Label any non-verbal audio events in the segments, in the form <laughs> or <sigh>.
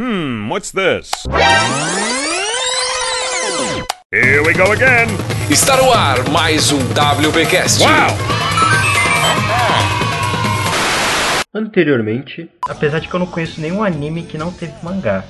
Hmm, what's this? Here we go again! Está no ar mais um WPcast. Wow! Anteriormente, apesar de que eu não conheço nenhum anime que não teve mangá.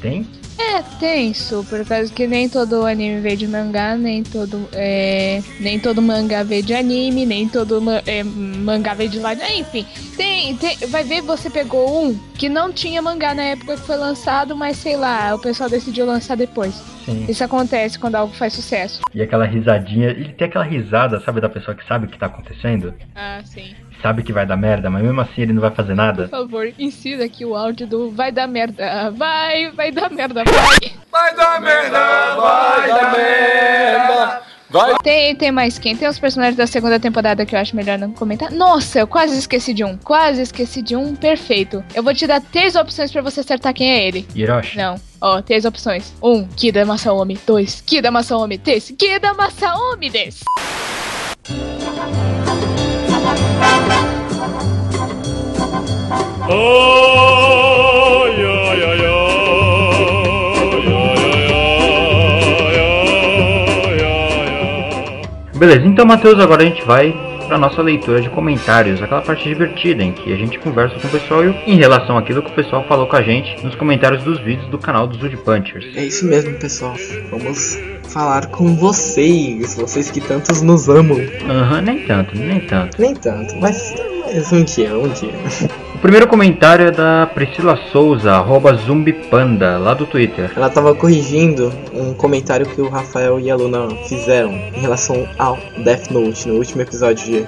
Tem? É, tenso, por causa que nem todo anime veio de mangá, nem todo, é, nem todo mangá veio de anime, nem todo é, mangá veio de live. Enfim, tem, tem, vai ver você pegou um que não tinha mangá na época que foi lançado, mas sei lá, o pessoal decidiu lançar depois. Sim. Isso acontece quando algo faz sucesso. E aquela risadinha, ele tem aquela risada, sabe, da pessoa que sabe o que tá acontecendo? Ah, sim. Sabe que vai dar merda, mas mesmo assim ele não vai fazer Por nada. favor, insira aqui o áudio do vai dar merda, vai, vai dar merda, vai. Vai dar merda, vai dar merda. Vai. Tem, tem mais quem? Tem os personagens da segunda temporada que eu acho melhor não comentar. Nossa, eu quase esqueci de um. Quase esqueci de um. Perfeito. Eu vou te dar três opções pra você acertar quem é ele. Hiroshi? Não. Ó, três opções. Um, Kida Masaomi. Dois, Kida Masaomi. Três, Kida Masaomi des. Beleza, então, Matheus, agora a gente vai pra nossa leitura de comentários, aquela parte divertida em que a gente conversa com o pessoal e em relação àquilo que o pessoal falou com a gente nos comentários dos vídeos do canal dos Wood Punchers. É isso mesmo, pessoal. Vamos falar com vocês, vocês que tantos nos amam. Aham, nem tanto, nem tanto. Nem tanto, mas, mas um dia, um dia. <laughs> O primeiro comentário é da Priscila Souza, arroba zumbipanda, lá do Twitter. Ela tava corrigindo um comentário que o Rafael e a Luna fizeram em relação ao Death Note no último episódio de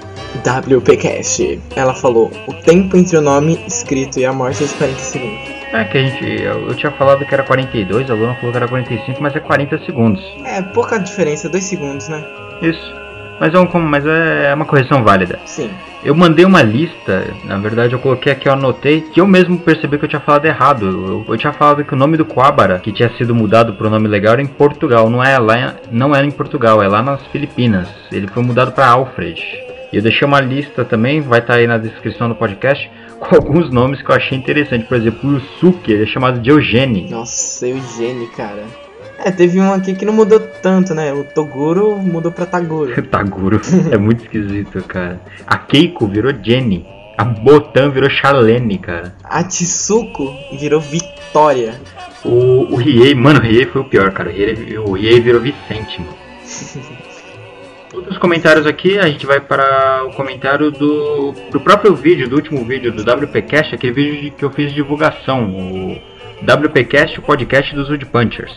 WPcast. Ela falou: o tempo entre o nome escrito e a morte é de 40 segundos. É que a gente, eu, eu tinha falado que era 42, a Luna falou que era 45, mas é 40 segundos. É pouca diferença, 2 segundos, né? Isso. Mas é, um, mas é uma correção válida. Sim. Eu mandei uma lista, na verdade eu coloquei aqui, eu anotei, que eu mesmo percebi que eu tinha falado errado. Eu, eu tinha falado que o nome do Coabara, que tinha sido mudado para o nome legal, era em Portugal, não é lá, não era em Portugal, é lá nas Filipinas. Ele foi mudado para Alfred. E eu deixei uma lista também, vai estar aí na descrição do podcast, <laughs> com alguns nomes que eu achei interessante. Por exemplo, o Yusuke, ele é chamado de Eugene. Nossa, Eugênio, cara. É, teve um aqui que não mudou tanto, né? O Toguro mudou pra Taguro. <laughs> Taguro. é muito esquisito, cara. A Keiko virou Jenny. A Botan virou Charlene, cara. A Tsuko virou Vitória. O, o Riei, mano, o Riei foi o pior, cara. O Riei, o Riei virou Vicente, mano. <laughs> Outros comentários aqui, a gente vai para o comentário do, do próprio vídeo, do último vídeo do WPcast, aquele vídeo de- que eu fiz de divulgação, o WPcast, o podcast dos Wood Punchers.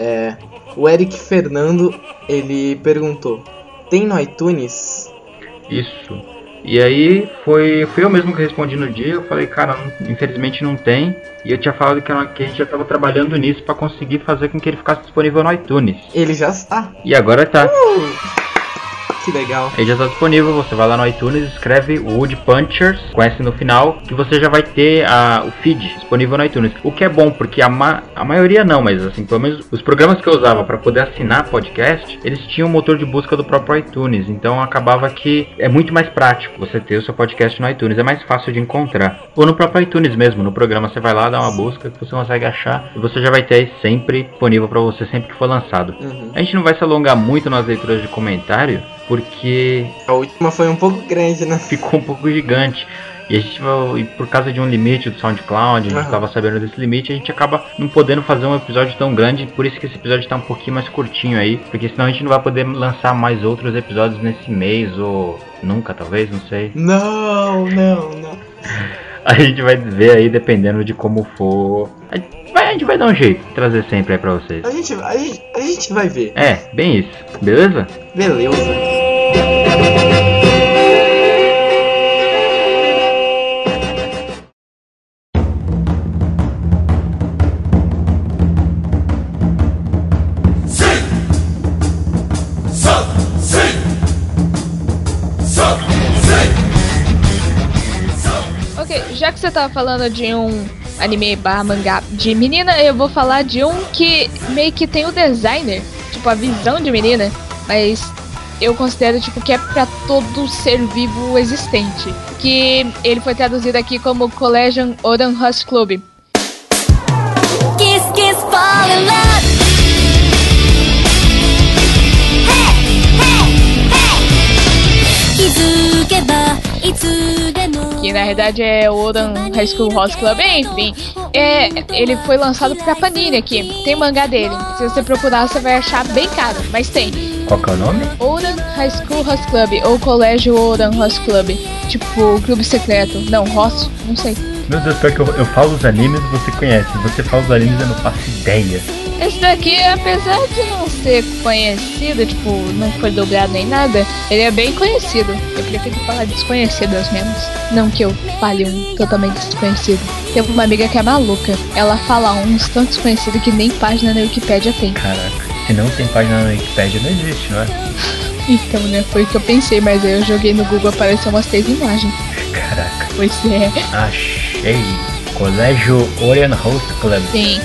É, o Eric Fernando, ele perguntou: Tem no iTunes? Isso. E aí foi, fui eu mesmo que respondi no dia, eu falei, cara, não- infelizmente não tem. E eu tinha falado que, era- que a gente já estava trabalhando nisso para conseguir fazer com que ele ficasse disponível no iTunes. Ele já está. E agora tá. Que legal. Ele já está disponível, você vai lá no iTunes, escreve Wood Punchers, S no final, que você já vai ter a, o feed disponível no iTunes. O que é bom, porque a, ma- a maioria não, mas assim, pelo menos os programas que eu usava para poder assinar podcast, eles tinham o motor de busca do próprio iTunes, então acabava que é muito mais prático você ter o seu podcast no iTunes, é mais fácil de encontrar. Ou no próprio iTunes mesmo, no programa você vai lá, dá uma busca que você consegue achar e você já vai ter aí sempre disponível para você sempre que for lançado. Uhum. A gente não vai se alongar muito nas leituras de comentário, porque A última foi um pouco grande, né? ficou um pouco gigante. E a gente vai, e por causa de um limite do SoundCloud, a gente estava sabendo desse limite, a gente acaba não podendo fazer um episódio tão grande, por isso que esse episódio está um pouquinho mais curtinho aí, porque senão a gente não vai poder lançar mais outros episódios nesse mês, ou nunca, talvez, não sei. Não, não, não. A gente vai ver aí, dependendo de como for. A gente vai, a gente vai dar um jeito, de trazer sempre aí pra vocês. A gente, a gente, a gente vai ver. É, bem isso, beleza? Beleza. Já que você tava falando de um anime barra mangá de menina, eu vou falar de um que meio que tem o designer, tipo a visão de menina, mas eu considero tipo que é para todo ser vivo existente, que ele foi traduzido aqui como Collegium Oran House Club. Kiss, kiss, fall in love. Que na verdade é Oran High School House Club, enfim. É, ele foi lançado pra Panini aqui. Tem mangá dele. Se você procurar, você vai achar bem caro, mas tem. Qual que é o nome? Oran High School Host Club ou Colégio Oran Host Club. Tipo, clube secreto. Não, host, não sei. Meu Deus, pior que eu, eu falo os animes você conhece. Você fala os animes eu não faço ideia. Esse daqui, apesar de não ser conhecido, tipo, não foi dobrado nem nada, ele é bem conhecido. Eu prefiro falar desconhecido aos menos. Não que eu fale um totalmente desconhecido. Tem uma amiga que é maluca. Ela fala uns tão desconhecidos que nem página na Wikipédia tem. Caraca, se não tem página na Wikipedia, não existe, não é? Então, né, foi o que eu pensei, mas aí eu joguei no Google apareceu umas três imagens. Caraca, Pois é. achei. Colégio Orion Host Club. Sim.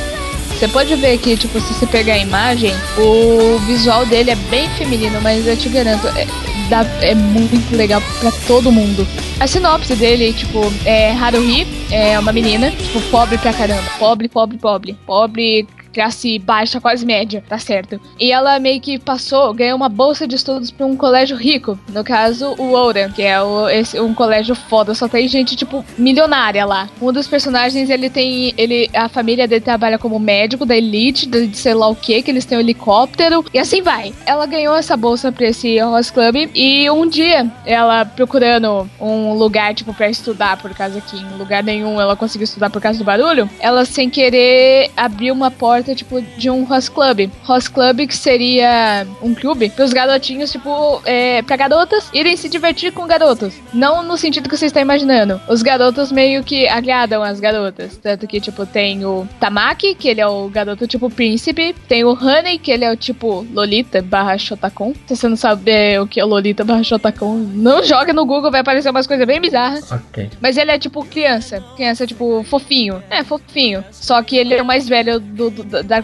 Você pode ver aqui, tipo, se você pegar a imagem, o visual dele é bem feminino, mas eu te garanto, é, dá- é muito legal pra todo mundo. A sinopse dele, tipo, é Haruhi, é uma menina, tipo, pobre pra caramba. Pobre, pobre, pobre. Pobre, classe baixa, quase média, tá certo. E ela meio que passou, ganhou uma bolsa de estudos pra um colégio rico. No caso, o Oura, que é o, esse, um colégio foda, só tem gente, tipo, milionária lá. Um dos personagens, ele tem. ele A família dele trabalha como médico da elite, de, sei lá o que, que eles têm um helicóptero, e assim vai. Ela ganhou essa bolsa pra esse Host Club, e um dia, ela procurando um lugar, tipo, pra estudar, por causa que em lugar nenhum ela conseguiu estudar por causa do barulho, ela sem querer abriu uma porta, tipo, de um host club. Host club que seria um clube pros garotinhos, tipo, é, pra garotas irem se divertir com garotos. Não no sentido que você está imaginando. Os garotos meio que agradam as garotas. Tanto que, tipo, tem o Tamaki, que ele é o garoto tipo príncipe. Tem o Honey, que ele é o tipo Lolita barra Shotacon. Se você não sabe é, o que é Lolita barra Shotacon, não joga no Google, vai aparecer umas coisas bem bizarras. Mas ele é tipo criança. Criança, tipo, fofinho. É, fofinho. Só que ele é o mais velho do, do- da,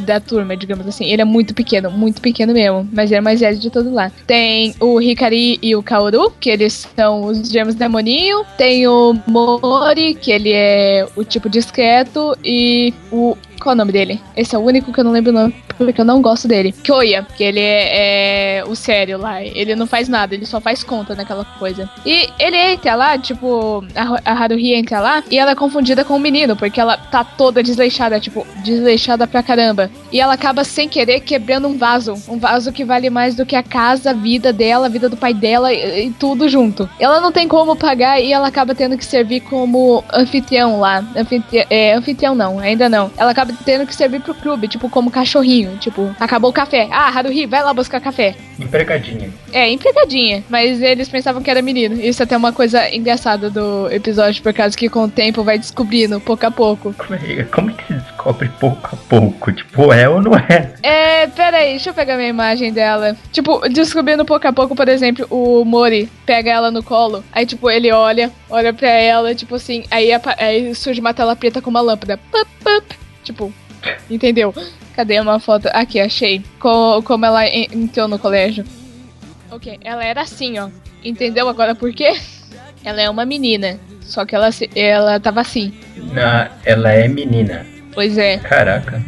da turma, digamos assim. Ele é muito pequeno, muito pequeno mesmo. Mas ele é mais velho de todo lá. Tem o Hikari e o Kaoru, que eles são os gêmeos demoninho. Tem o Mori, que ele é o tipo discreto. E o. Qual é o nome dele? Esse é o único que eu não lembro o nome, porque eu não gosto dele. Kyoya, que ele é, é o sério lá. Ele não faz nada, ele só faz conta naquela coisa. E ele entra lá, tipo, a, a Haruhi entra lá e ela é confundida com o menino, porque ela tá toda desleixada, tipo, desleixada pra caramba. E ela acaba sem querer quebrando um vaso. Um vaso que vale mais do que a casa, a vida dela, a vida do pai dela e, e tudo junto. Ela não tem como pagar e ela acaba tendo que servir como anfitrião lá. Anfitri é, anfitrião não, ainda não. Ela acaba tendo que servir pro clube, tipo, como cachorrinho. Tipo, acabou o café. Ah, Haruhi, vai lá buscar café. Empregadinha. É, empregadinha, mas eles pensavam que era menino. Isso é até uma coisa engraçada do episódio, por causa que com o tempo vai descobrindo, pouco a pouco. Como é, como é que se descobre pouco a pouco? Tipo, é ou não é? É, peraí, deixa eu pegar minha imagem dela. Tipo, descobrindo pouco a pouco, por exemplo, o Mori pega ela no colo, aí, tipo, ele olha, olha pra ela, tipo assim, aí, aí surge uma tela preta com uma lâmpada. Pup, pup. Tipo, entendeu? Cadê uma foto? Aqui, achei. Co- como ela en- entrou no colégio. Ok, ela era assim, ó. Entendeu agora por quê? Ela é uma menina. Só que ela, ela tava assim. Na, ela é menina. Pois é. Caraca.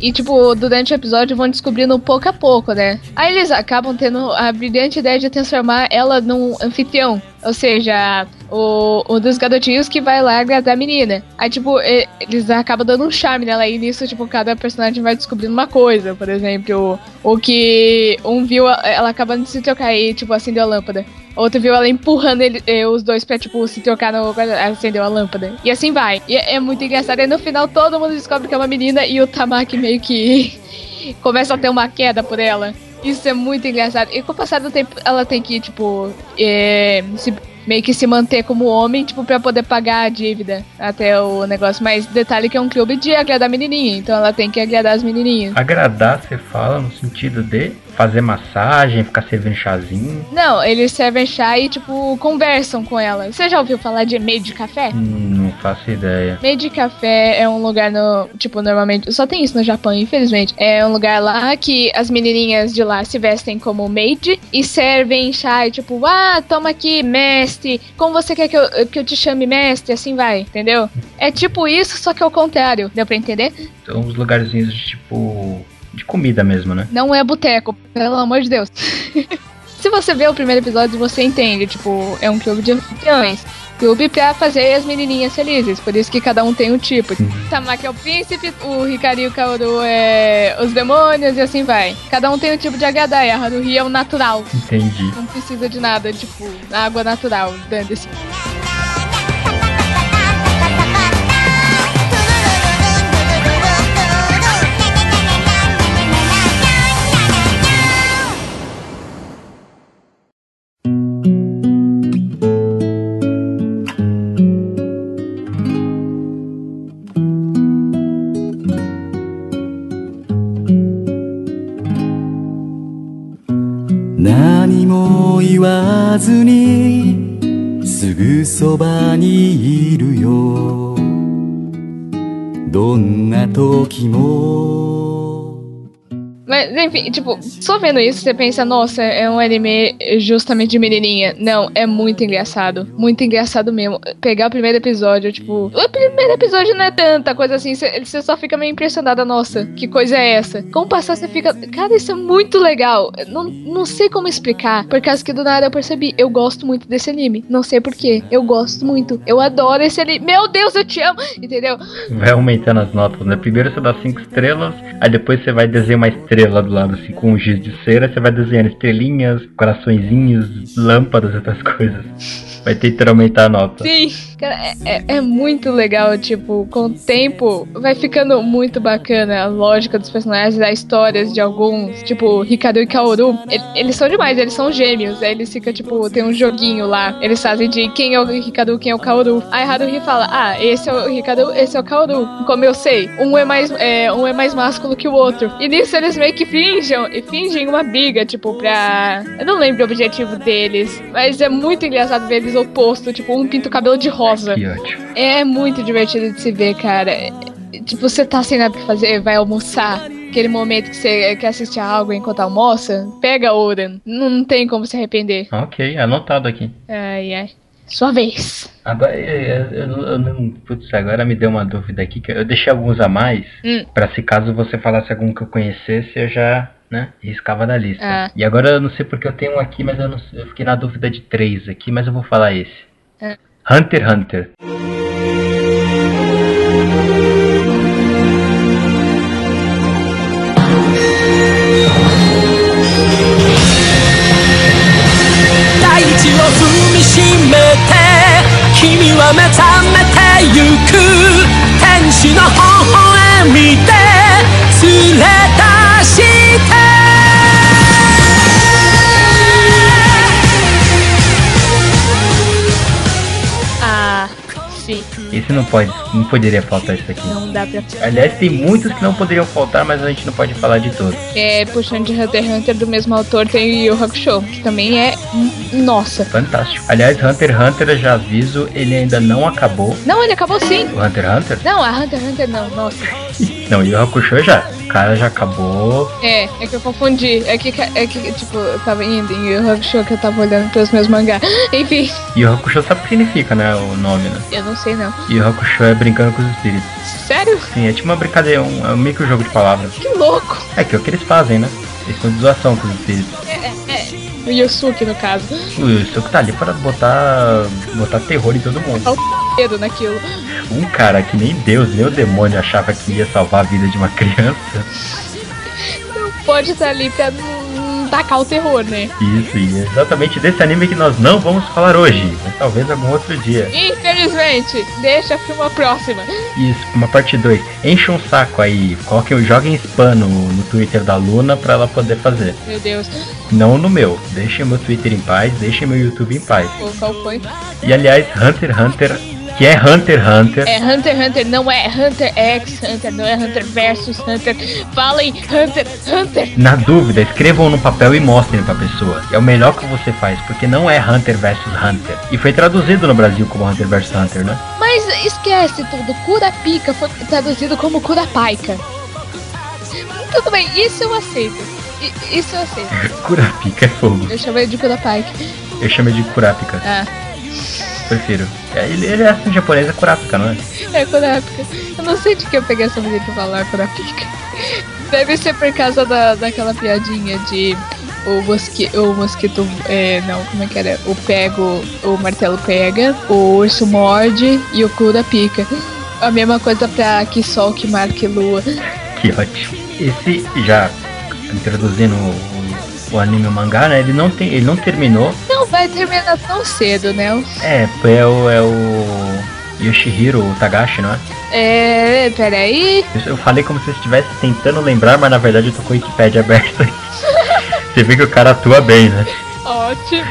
E, tipo, durante o episódio vão descobrindo pouco a pouco, né? Aí eles acabam tendo a brilhante ideia de transformar ela num anfitrião. Ou seja, o, um dos garotinhos que vai lá agradar a menina. Aí, tipo, eles acabam dando um charme nela. E nisso, tipo, cada personagem vai descobrindo uma coisa. Por exemplo, o, o que um viu ela acabando de se trocar e, tipo, acendeu a lâmpada. Outro viu ela empurrando ele- os dois pra, tipo, se trocar no. acendeu a lâmpada. E assim vai. E é, é muito engraçado. E no final todo mundo descobre que é uma menina e o Tamaki meio que <laughs> começa a ter uma queda por ela. Isso é muito engraçado. E com o passar do tempo, ela tem que, tipo, eh, se- meio que se manter como homem, tipo, pra poder pagar a dívida até o negócio. Mas detalhe que é um clube de agradar menininha, então ela tem que agradar as menininhas. Agradar, você fala no sentido de fazer massagem, ficar servindo chazinho. Não, eles servem chá e, tipo, conversam com ela. Você já ouviu falar de meio de café? Hum, Não faço ideia. Meio de café é um lugar no. Tipo, normalmente. Só tem isso no Japão, infelizmente. É um lugar lá que as menininhas de lá se vestem como maid e servem chá e tipo, ah, toma aqui, mestre. Como você quer que eu, que eu te chame mestre? Assim vai, entendeu? É tipo isso, só que ao contrário. Deu pra entender? São uns lugarzinhos de tipo. De comida mesmo, né? Não é boteco, pelo amor de Deus. <laughs> Se você vê o primeiro episódio, você entende, tipo, é um clube de anfitriões. YouTube pra fazer as menininhas felizes. Por isso que cada um tem um tipo. Tamaki é o príncipe, o Hikari e o Kaoru é os demônios e assim vai. Cada um tem um tipo de HD, a Haruhi é o natural. Entendi. Não precisa de nada, tipo, água natural, dando-se. "も言わずにすぐそばにいるよ」「どんな時も」Mas, enfim, tipo, só vendo isso, você pensa, nossa, é um anime justamente de menininha. Não, é muito engraçado. Muito engraçado mesmo. Pegar o primeiro episódio, tipo, o primeiro episódio não é tanta coisa assim, você só fica meio impressionada, nossa, que coisa é essa? Com o passar, você fica, cara, isso é muito legal. Não, não sei como explicar, por causa que do nada eu percebi, eu gosto muito desse anime. Não sei porquê, eu gosto muito. Eu adoro esse anime. Meu Deus, eu te amo, entendeu? Vai aumentando as notas, né? Primeiro você dá 5 estrelas, aí depois você vai desenhar uma estrela do lado, assim, com um giz de cera, você vai desenhando estrelinhas, coraçõezinhos, lâmpadas outras coisas. Vai tentando aumentar a nota. Sim, cara, é, é- é muito legal, tipo, com o tempo vai ficando muito bacana a lógica dos personagens, as histórias de alguns, tipo, Hikaru e Kaoru, ele- eles são demais, eles são gêmeos, aí eles ficam, tipo, tem um joguinho lá, eles fazem de quem é o Hikaru, quem é o Kaoru. Aí Haruhi fala, ah, esse é o Hikaru, esse é o Kaoru. Como eu sei, um é mais, é, um é mais másculo que o outro. E nisso eles meio que fingem, e fingem uma briga, tipo, pra... Eu não lembro o objetivo deles, mas é muito engraçado ver eles oposto, tipo, um pinta o cabelo de rosa. Que ótimo. É muito divertido de se ver, cara. Tipo, você tá sem nada pra fazer, vai almoçar. Aquele momento que você quer assistir a algo enquanto almoça, pega Oden. Não, não tem como se arrepender. Ok, anotado aqui. Ai, ai. Sua vez. Agora, eu, eu, eu, não. Putz, agora me deu uma dúvida aqui, que eu deixei alguns a mais, Hum. pra se caso você falasse algum que eu conhecesse, eu já, né, riscava da lista. Ah. E agora eu não sei porque eu tenho um aqui, mas eu, não, sei- eu fiquei na dúvida de três aqui, mas eu vou falar esse. Ah. Hunter x Hunter. 大地を踏みしめて君は目覚めてゆく天使の微笑みで point. Não pode, não poderia faltar isso aqui. Não dá pra. Aliás, tem muitos que não poderiam faltar, mas a gente não pode falar de todos. É, puxando de Hunter x Hunter do mesmo autor, tem o Yu Yu Hakusho, que também é. Nossa. Fantástico. Aliás, Hunter x Hunter, eu já aviso, ele ainda não acabou. Não, ele acabou sim. O Hunter x Hunter? Não, a Hunter x Hunter não, nossa. <laughs> Não, o Hakusho já. O cara já acabou. É, é que eu confundi. É que, é que tipo, eu tava indo em Yu Yu Hakusho que eu tava olhando pros meus mangá. <laughs> Enfim, o Hakusho sabe o que significa, né? O nome, né? eu não sei não. O Hakusho é brincando com os espíritos. Sério? Sim, é tipo uma brincadeira, um, é meio que um jogo de palavras. Que louco. É que é o que eles fazem, né? Eles são de zoação com os espíritos. O Yosuke, no caso. O Yusuke tá ali para botar, botar terror em todo mundo. Medo naquilo. Um cara que nem Deus, nem o demônio achava que ia salvar a vida de uma <laughs> criança. Pode estar ali pra não tacar o terror, né? Isso, e é exatamente desse anime que nós não vamos falar hoje. Mas talvez algum outro dia. Infelizmente, deixa pra uma próxima. Isso, uma parte 2. Enche um saco aí. Coloquem, joguem spam no, no Twitter da Luna pra ela poder fazer. Meu Deus, Não no meu. Deixem meu Twitter em paz, deixem meu YouTube em paz. pô, qual foi? E aliás, Hunter x Hunter, que é Hunter x Hunter, É Hunter x Hunter, não é Hunter x Hunter, não é Hunter versus Hunter. Falem Hunter x Hunter. na dúvida, escrevam no papel e mostrem pra pessoa. É o melhor que você faz, porque não é Hunter vs Hunter. E foi traduzido no Brasil como Hunter vs Hunter, né? Mas esquece tudo, Kurapika foi traduzido como Kurapika. Tudo bem, isso eu aceito. I- Isso eu aceito. <laughs> Kurapika é fogo. Eu chamei de Kurapika. Eu chamo de Kurapika, Ah, prefiro. É, Ele, ele é assim em japonês, é Kurapika, não é? é Kurapika. Eu não sei de que eu peguei essa maneira de falar Kurapika. Deve ser por causa da, daquela piadinha de o, mosqui, o mosquito. É, não, como é que era? O pego, o martelo pega, o urso morde e o Kura pica. A mesma coisa pra que sol, que mar, que lua. Que ótimo. Esse já introduzindo o, o anime o mangá, né? Ele não tem, ele não terminou. Não vai terminar tão cedo, né? É, é o, é o Yoshihiro Tagashi, não é? É, peraí. Eu- falei como se eu estivesse tentando lembrar, mas na verdade eu tô com o Wikipedia aberto. <laughs> Você vê que o cara atua bem, né? Ótimo.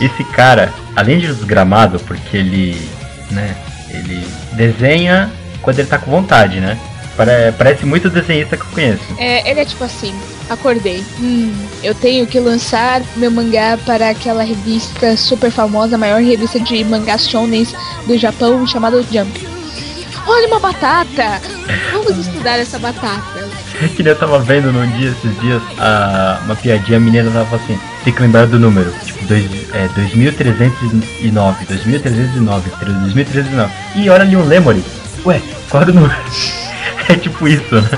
Esse cara, além de desgramado, porque ele, né, ele desenha quando ele tá com vontade, né? Pare- Parece muito o desenhista que eu conheço. É, ele é tipo assim, acordei. Hum, eu tenho que lançar meu mangá para aquela revista super famosa, a maior revista de mangás shonens do Japão, chamada Jump. Olha uma batata! Vamos estudar essa batata. Que eu tava vendo num dia, esses dias, a, uma piadinha, a menina tava assim, tem que lembrar do número, tipo, dois, é, 2309, 2309, 2309. E olha ali um Lemory. Ué, qual era o número? <laughs> É tipo isso, né?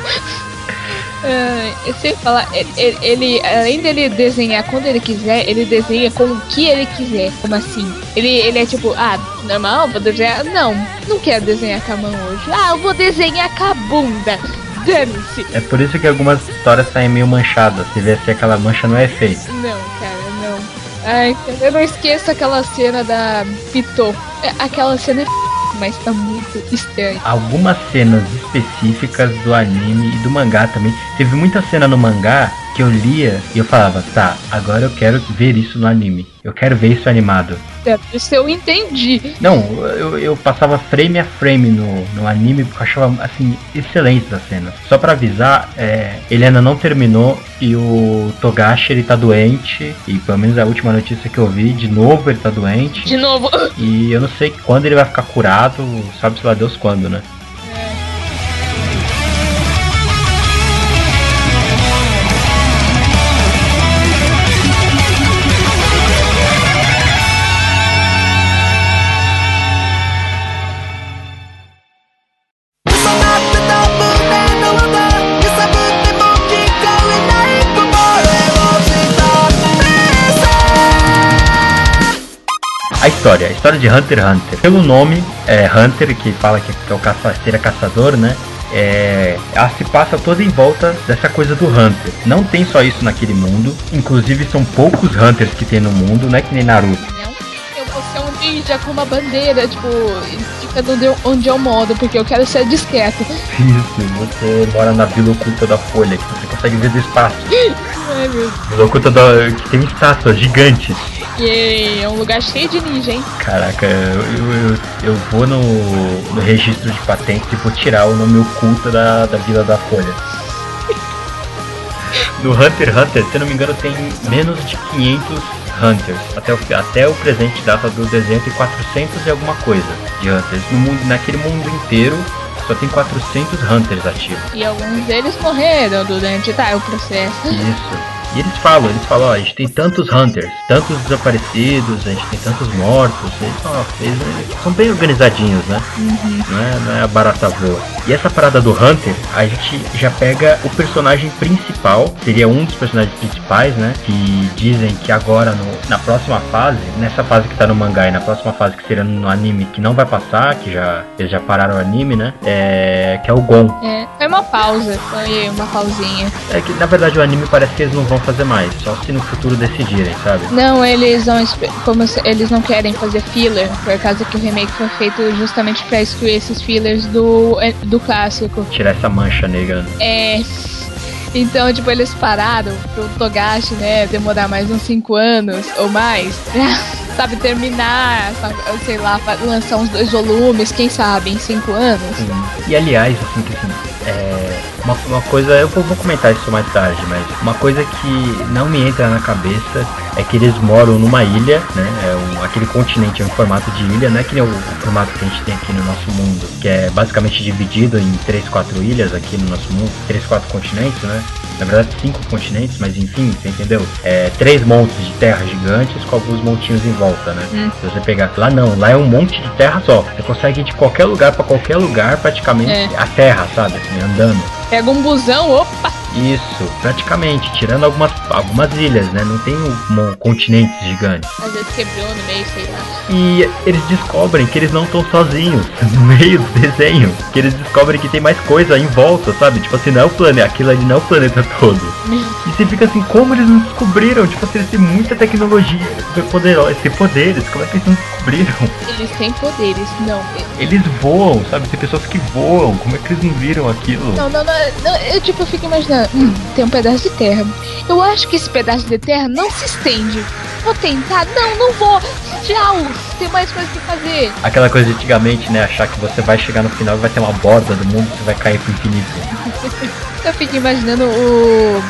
Ah, eu sei falar, ele, ele- ele, além dele desenhar quando ele quiser, ele desenha com o que ele quiser. Como assim? Ele, ele é tipo, ah, normal, vou desenhar. Não, não quero desenhar com a mão hoje. Ah, eu vou desenhar com a bunda. Dane-se. É por isso que algumas histórias saem meio manchadas. Você vê se aquela mancha não é efeito. Não, cara, não. Ai, eu não esqueço aquela cena da Pitô. É, Aquela cena é f... mas tá muito estranha. Algumas cenas específicas do anime e do mangá também. Teve muita cena no mangá que eu lia e eu falava, tá, agora eu quero ver isso no anime. Eu quero ver isso animado. É, Isso eu entendi. Não, eu, eu passava frame a frame no, no anime porque eu achava assim excelente a cena. Só pra avisar, é, ele ainda não terminou e o Togashi ele tá doente. E pelo menos a última notícia que eu vi, de novo ele tá doente. De novo. E eu não sei quando ele vai ficar curado, sabe se lá Deus quando, né? História, de Hunter x Hunter. Pelo nome, é Hunter, que fala que, que é o caçador, né? É, ela se passa toda em volta dessa coisa do Hunter. Não tem só isso naquele mundo, inclusive são poucos Hunters que tem no mundo, não é que nem Naruto. Não, eu vou ser um ninja com uma bandeira, tipo, fica onde onde eu moro, porque eu quero ser discreto. Isso, você mora na Vila Oculta da Folha, que você consegue ver do espaço. <laughs> Ai, Vila Oculta da, que tem estátuas gigantes. E é um lugar cheio de ninja, hein? Caraca, eu, eu, eu vou no, no registro de patentes e vou tirar o nome oculto da, da Vila da Folha. <laughs> No Hunter x Hunter, se eu não me engano, tem menos de 500 Hunters. Até o, até o presente data do desenho tem 400 e alguma coisa de Hunters. No mundo, naquele mundo inteiro, só tem 400 Hunters ativos. E alguns deles morreram durante tá, o processo. Isso. E eles falam, eles falam, ó, a gente tem tantos hunters, tantos desaparecidos, a gente tem tantos mortos, eles, ó, eles, eles são bem organizadinhos, né? Não, é, não é a barata voa. E essa parada do Hunter, a gente já pega o personagem principal, seria um dos personagens principais, né? Que dizem que agora no- na próxima fase, nessa fase que tá no mangá e na próxima fase que seria no anime que não vai passar, que já eles já pararam o anime, né? É, que é o Gon. É, foi uma pausa, foi uma pausinha. É que na verdade o anime parece que eles não vão fazer mais, só se no futuro decidirem, sabe? Não, eles não, como eles não querem fazer filler, por causa que o remake foi feito justamente pra excluir esses fillers do, é, do clássico. Tirar essa mancha negra. É. Então, tipo, eles pararam pro Togashi, né, demorar mais uns 5 anos ou mais. <laughs> Sabe, terminar, sabe, sei lá, lançar uns dois volumes, quem sabe, em 5 anos. E aliás, assim, que assim, é, uma, uma coisa, eu vou, vou comentar isso mais tarde, mas uma coisa que não me entra na cabeça é que eles moram numa ilha, né? É um, aquele continente é um formato de ilha, não é que nem o, o formato que a gente tem aqui no nosso mundo, que é basicamente dividido em três, quatro ilhas aqui no nosso mundo, três, quatro continentes, né? Na verdade, cinco continentes, mas enfim, você entendeu? É, três montes de terra gigantes com alguns montinhos em volta, né? Se você pegar lá, não, lá é um monte de terra só. Você consegue ir de qualquer lugar pra qualquer lugar, praticamente É. a terra, sabe? Assim, andando. Pega um busão, opa! Isso, praticamente, tirando algumas, algumas ilhas, né? Não tem um, um continentes gigantes. Às vezes quebrou no meio, sei lá. E eles descobrem que eles não estão sozinhos <laughs> no meio do desenho. Que eles descobrem que tem mais coisa em volta, sabe? Tipo assim, não é o planeta, aquilo ali não é o planeta <laughs> todo. E você fica assim, como eles não descobriram? Tipo assim, eles têm muita tecnologia, super poderosa, eles têm poderes, como é que eles não descobriram? Eles têm poderes. Não, Eles voam, sabe? Tem pessoas que voam, como é que eles não viram aquilo? Não, não, não, não, eu tipo, eu fico imaginando, hum, tem um pedaço de terra. Eu acho que esse pedaço de terra não se estende. Vou tentar? Não, não vou. Tchau. Tem mais coisa que fazer. Aquela coisa de antigamente, né? Achar que você vai chegar no final e vai ter uma borda do mundo que vai cair pro infinito. <laughs> Eu fico imaginando o.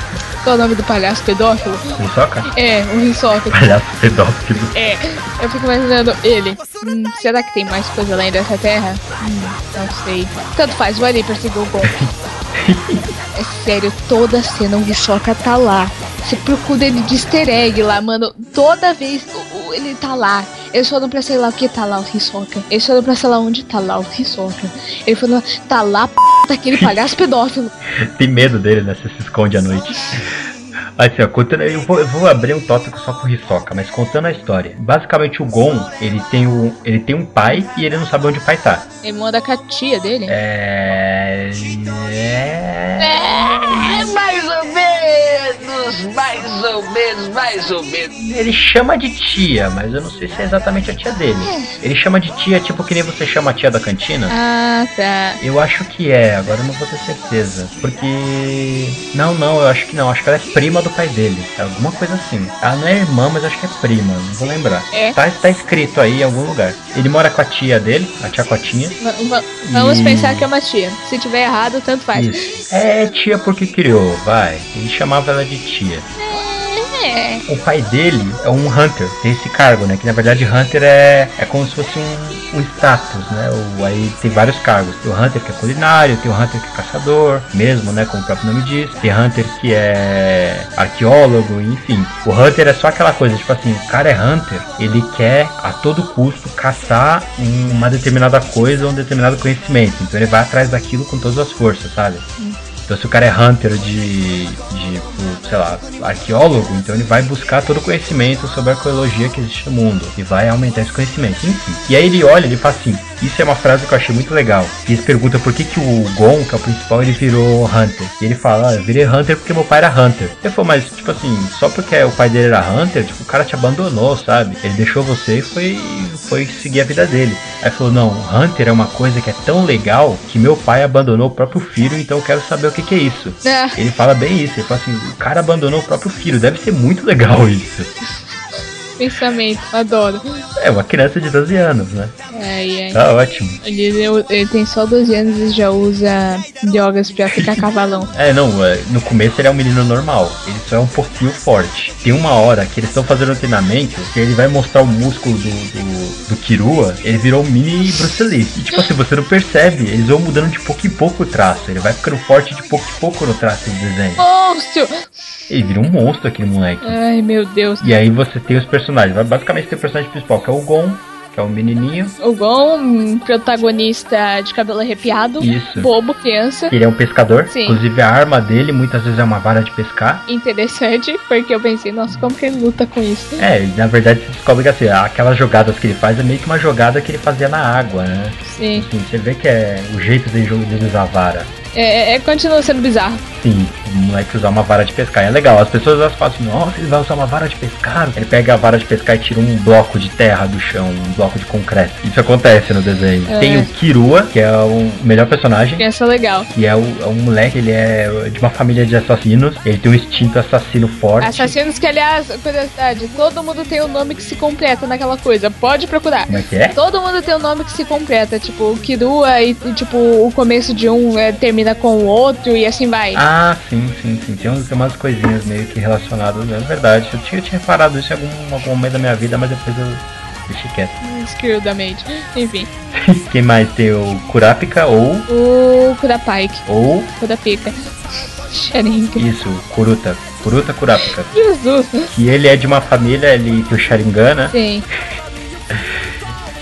Qual é o nome do palhaço pedófilo? Hisoka? É, o Hisoka. <laughs> Palhaço pedófilo. É, eu fico imaginando ele. Hum, será que tem mais coisa além dessa terra? Hum, não sei. Tanto faz, vou ali perseguir o Gon. <laughs> É sério, toda cena o Hisoka tá lá. Você procura ele de easter egg lá, mano. Toda vez o- o- ele tá lá. Eles foram pra sei lá o que tá lá o Hisoka. Eles foram pra sei lá onde tá lá o Hisoka. Ele falou, tá lá, p daquele palhaço pedófilo. <laughs> Tem medo dele, né? Você se esconde à noite. Assim, ó, contando, eu, vou, eu vou abrir um tópico só pro Hisoka, mas contando a história. Basicamente o Gon, ele tem, o, ele tem um pai e ele não sabe onde o pai tá. Ele manda com a tia dele. É. é... É ou menos, mais ou menos, mais ou menos. Ele chama de tia, mas eu não sei se é exatamente a tia dele. Ele chama de tia, tipo que nem você chama a tia da cantina. Ah, tá. Eu acho que é, agora eu não vou ter certeza. Porque. Não, não, eu acho que não. Acho que ela é prima do pai dele. É alguma coisa assim. Ela não é irmã, mas acho que é prima. Não vou lembrar. É? Tá, tá escrito aí em algum lugar. Ele mora com a tia dele, a tia Cotinha. Va- va- vamos E- pensar que é uma tia. Se tiver errado, tanto faz. Isso. É tia porque criou, vai. Ele chamava ela de tia. É. O pai dele é um Hunter, tem esse cargo, né? Que na verdade Hunter é, é como se fosse um, um status, né? O, aí tem vários cargos. Tem o Hunter que é culinário, tem o Hunter que é caçador, mesmo, né? Como o próprio nome diz. Tem Hunter que é arqueólogo, enfim. O Hunter é só aquela coisa, tipo assim, o cara é Hunter, ele quer a todo custo caçar um- uma determinada coisa ou um determinado conhecimento. Então ele vai atrás daquilo com todas as forças, sabe? Então se o cara é hunter de, de sei lá, arqueólogo, então ele vai buscar todo o conhecimento sobre a arqueologia que existe no mundo e vai aumentar esse conhecimento, enfim. E aí ele olha, ele fala assim, isso é uma frase que eu achei muito legal. E ele pergunta por que, que o Gon, que é o principal, ele virou hunter. E ele fala, ah, eu virei hunter porque meu pai era hunter. Ele falou, mas tipo assim, só porque o pai dele era hunter, tipo, o cara te abandonou, sabe? Ele deixou você e foi, foi seguir a vida dele. Aí falou, não, hunter é uma coisa que é tão legal que meu pai abandonou o próprio filho, então eu quero saber o que, que é isso. Ah, Ele fala bem isso, ele fala assim, o cara abandonou o próprio filho, deve ser muito legal <laughs> isso. Pensamento, adoro. É, uma criança de 12 anos, né? Ai, ai. Tá ótimo. Ele, ele- ele tem só 12 anos e já usa drogas pra ficar <laughs> cavalão. É, não, é, no começo ele é um menino normal, ele só é um pouquinho forte. Tem uma hora que eles estão fazendo um treinamento, que ele vai mostrar o músculo do, do, do Kirua, ele virou um mini Bruce Lee. E tipo assim, você não percebe, eles vão mudando de pouco em pouco o traço, ele vai ficando forte de pouco em pouco no traço do desenho. Monstro! Ele vira um monstro aquele moleque. Ai, meu Deus. E aí você tem os personagens, basicamente ter o personagem principal, que é o Gon, que é um menininho. O Gon, protagonista de cabelo arrepiado, Isso. bobo, criança. Ele é um pescador, Sim. inclusive a arma dele muitas vezes é uma vara de pescar. Interessante, porque eu pensei, nossa, como que ele luta com isso? É, na verdade se descobre que assim, aquelas jogadas que ele faz é meio que uma jogada que ele fazia na água, né? Sim. Assim, você vê que é o jeito dele, dele usar a vara. É, é, continua sendo bizarro. Sim, o moleque usar uma vara de pescar. É legal, as pessoas elas falam assim, nossa, ele vai usar uma vara de pescar. Ele pega a vara de pescar e tira um bloco de terra do chão, um bloco de concreto. Isso acontece no desenho. É. Tem o Kirua, que é o melhor personagem. Criança legal. Que é, o, é um moleque, ele é de uma família de assassinos. Ele tem um instinto assassino forte. Assassinos que, aliás, curiosidade, todo mundo tem um nome que se completa naquela coisa. Pode procurar. Como é que é? Todo mundo tem um nome que se completa, tipo, o Kirua e, e, tipo, o começo de um é, termina com o outro e assim vai. Ah, sim, sim, sim. Tem, umas coisinhas meio que relacionadas, é verdade. Eu tinha, eu tinha reparado isso em algum, algum momento da minha vida, mas depois eu deixei quieto. <laughs> Esquilo da mente. Enfim. Quem mais tem o Kurapika ou. O Kurapike. Ou. Kurapika. Sharingan. Isso, Kuruta. Kuruta Kurapika. Jesus. Que ele é de uma família, ele tem o Sharingan, né? Sim. <laughs>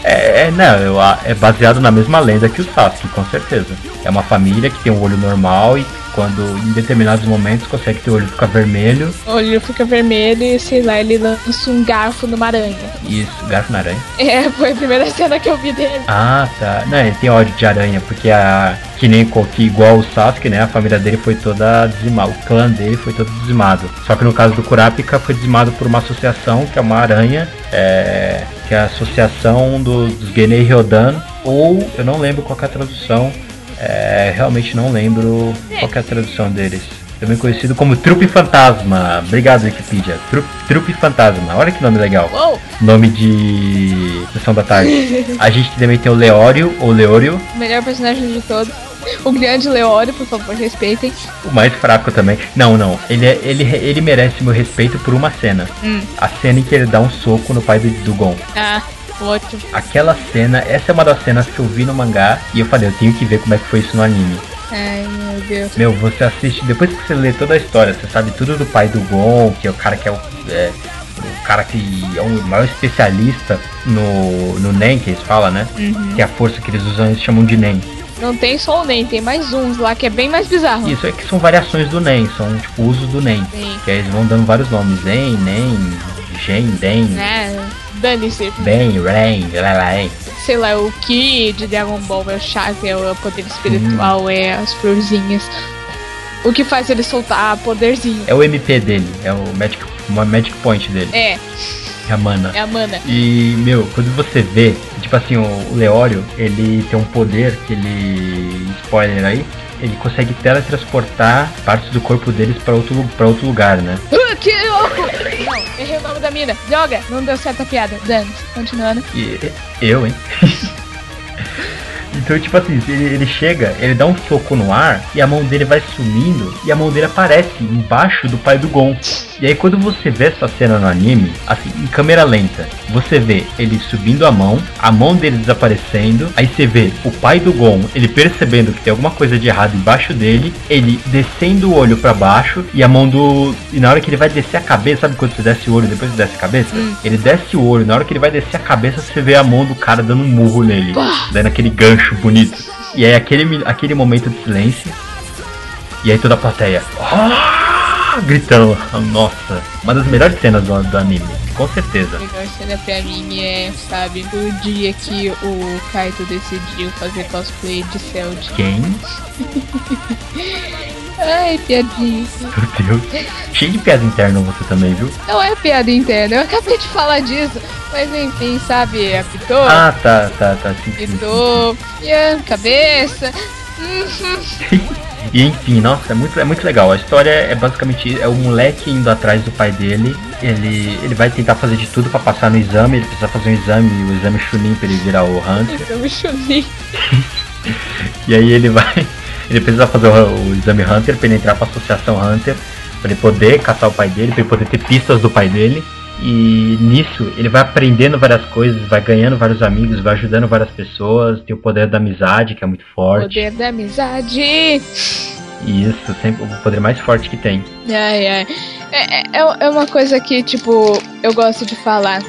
É, é, não, é baseado na mesma lenda que o Sasuke, com certeza. É uma família que tem um olho normal e quando em determinados momentos consegue ter o olho ficar vermelho. O olho fica vermelho e, sei lá, ele lança um garfo numa aranha. Isso, garfo na aranha. <laughs> É, foi a primeira cena que eu vi dele. Ah, tá. Não, ele tem ódio de aranha, porque a. Que nem que igual o Sasuke, né? A família dele foi toda dizimada. O clã dele foi todo dizimado. Só que no caso do Kurapika foi dizimado por uma associação, que é uma aranha. É. Que é a associação do, dos Genei Ryodan. Ou eu não lembro qual que é a tradução. É, realmente não lembro qual que é a tradução deles. Também conhecido como Trupe Fantasma. Obrigado, Wikipedia. Trupe, Trupe Fantasma. Olha que nome legal. Uou! Nome de Sessão da Tarde. A gente também tem o Leório, ou Leório. O melhor personagem de todos. O grande Leório, por favor, respeitem. O mais fraco também. Não, não. Ele, é- ele, ele merece meu respeito por uma cena. Hum. A cena em que ele dá um soco no pai do, do Gon. Ah, ótimo. Aquela cena, essa é uma das cenas que eu vi no mangá e eu falei, eu tenho que ver como é que foi isso no anime. Ai, meu Deus. Meu, você assiste, depois que você lê toda a história, você sabe tudo do pai do Gon, que é o cara que é o. é, o cara que é o maior especialista no, no Nen, que eles falam, né? Que é a força que eles usam, eles chamam de Nen. Não tem só o Nen, tem mais uns lá que é bem mais bizarro. Isso é que são variações do Nen, são tipo usos do Nen. Sim. Que aí eles vão dando vários nomes. Zen, Nen, Gen, Den, É, dane-se. Ben, Ren, Lalaen. Sei lá, o Ki de Dragon Ball é o que é o poder espiritual, é as florzinhas. O que faz ele soltar poderzinho. É o MP dele, é o Magic, uma Magic Point dele, É, é a mana. é a mana. E, meu, quando você vê, tipo assim, o, Leório, ele tem um poder que ele. Spoiler aí. Ele consegue teletransportar partes do corpo deles pra outro, pra outro lugar, né? Que! Não, errei o nome da mina. Droga, não deu certo a piada. Dane, continuando. E eu, hein? <laughs> Então, tipo assim, ele, ele chega, ele dá um soco no ar e a mão dele vai sumindo e a mão dele aparece embaixo do pai do Gon. E aí quando você vê essa cena no anime, assim, em câmera lenta, você vê ele subindo a mão, a mão dele desaparecendo, aí você vê o pai do Gon, ele percebendo que tem alguma coisa de errado embaixo dele, ele descendo o olho pra baixo e a mão do. E na hora que ele vai descer a cabeça, sabe quando você desce o olho e depois você desce a cabeça? Ele desce o olho, na hora que ele vai descer a cabeça, você vê a mão do cara dando um murro nele, dando aquele gancho bonito. E aí aquele, aquele momento de silêncio. E aí toda a plateia. "Ah!" gritando. Nossa, uma das melhores cenas do, do anime, com certeza. A melhor cena pra mim é, sabe, o dia que o Kaito decidiu fazer cosplay de Celd. Quem? <laughs> Ai, piadinha. Meu Deus. Cheio de piada interna você também, viu? Não é piada interna, eu acabei de falar disso. Mas enfim, sabe, apitou, Ah, tá, tá, tá. Apitou, piano, cabeça. <laughs> E enfim, nossa, é muito, é muito legal. A história é basicamente é o moleque indo atrás do pai dele. Ele, ele vai tentar fazer de tudo pra passar no exame. Ele precisa fazer um exame, o exame Chunin pra ele virar o Hunter. <laughs> Então me chunei. E aí ele vai. Ele precisa fazer o, o exame Hunter pra ele entrar pra associação Hunter. Pra ele poder caçar o pai dele, pra ele poder ter pistas do pai dele. E nisso ele vai aprendendo várias coisas, vai ganhando vários amigos, vai ajudando várias pessoas, tem o poder da amizade, que é muito forte. Poder da amizade. Isso, sempre o poder mais forte que tem. Ai, ai. É, é, é uma coisa que, tipo, eu gosto de falar.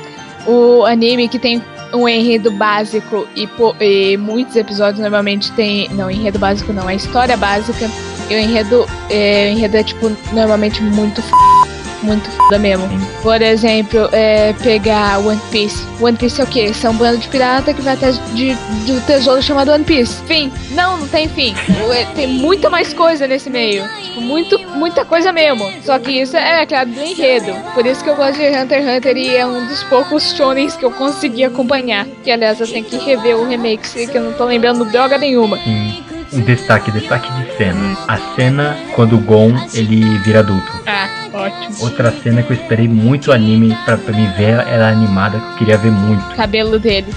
O anime que tem um enredo básico e, e muitos episódios normalmente tem. Não, enredo básico não, é história básica. E o enredo, é, o enredo é, tipo, normalmente muito f... Muito foda mesmo. Sim. Por exemplo, é, pegar One Piece. One Piece é o quê? São um bando de pirata que vai atrás de, de um tesouro chamado One Piece. Fim. Não, não tem fim. <laughs> É, Tem muita mais coisa nesse meio. Tipo, muito, muita coisa mesmo. Só que isso é criado do enredo. Por isso que eu gosto de Hunter x Hunter e é um dos poucos shonens que eu consegui acompanhar. Que aliás eu tenho que rever o remake, que eu não tô lembrando droga nenhuma. Sim. Um destaque, destaque de cena. A cena quando o Gon ele vira adulto. Ah, ótimo. Outra cena que eu esperei muito anime pra, pra me ver era animada que eu queria ver muito. Cabelo dele.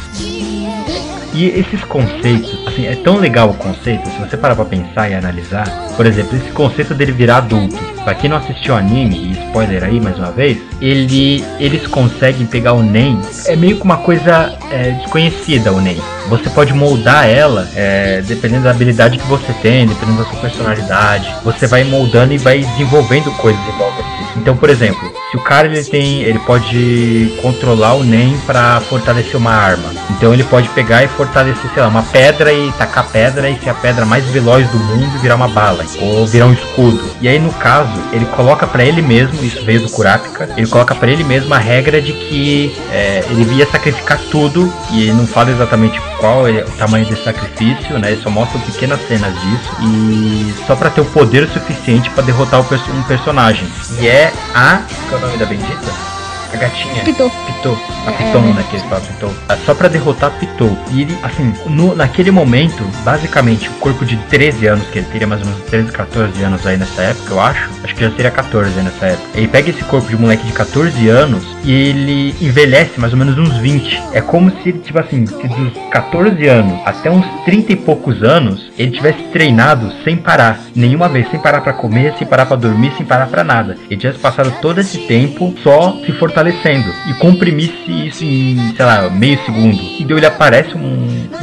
E esses conceitos, assim, é tão legal o conceito, se você parar pra pensar e analisar, por exemplo, esse conceito dele virar adulto. pra quem não assistiu anime, e spoiler aí mais uma vez, ele, eles conseguem pegar o Nen. É meio que uma coisa é, desconhecida o Nen. Você pode moldar ela é, dependendo da habilidade que você tem, dependendo da sua personalidade. Você vai moldando e vai desenvolvendo coisas em volta disso. Então, por exemplo, se o cara ele tem, ele pode controlar o NEM para fortalecer uma arma. Então ele pode pegar e fortalecer, sei lá, uma pedra e tacar pedra e ser a pedra mais veloz do mundo e virar uma bala ou virar um escudo. E aí no caso, ele coloca para ele mesmo, isso veio do Kurapika, ele coloca para ele mesmo a regra de que é, ele ia sacrificar tudo e ele não fala exatamente qual é o tamanho desse sacrifício, né? Só mostra pequenas cenas disso e só para ter o poder suficiente para derrotar um personagem. E é a qual é o nome da bendita? A gatinha. Pitou. Pitou. A É. Piton, né? Que eles falam Pitou. Ah, Só pra derrotar Pitou. E ele, assim, no, naquele momento, basicamente, o corpo de 13 anos, que ele teria mais ou menos 13, 14 anos aí nessa época, eu acho. Acho que já seria 14 aí nessa época. Ele pega esse corpo de moleque de 14 anos e ele envelhece mais ou menos uns 20. É como se ele, tipo assim, se dos 14 anos até uns 30 e poucos anos, ele tivesse treinado sem parar. Nenhuma vez, sem parar pra comer, sem parar pra dormir, sem parar pra nada. Ele tivesse passado todo esse tempo só se fortalecendo e comprimisse isso em, sei lá, meio segundo. E daí ele aparece um,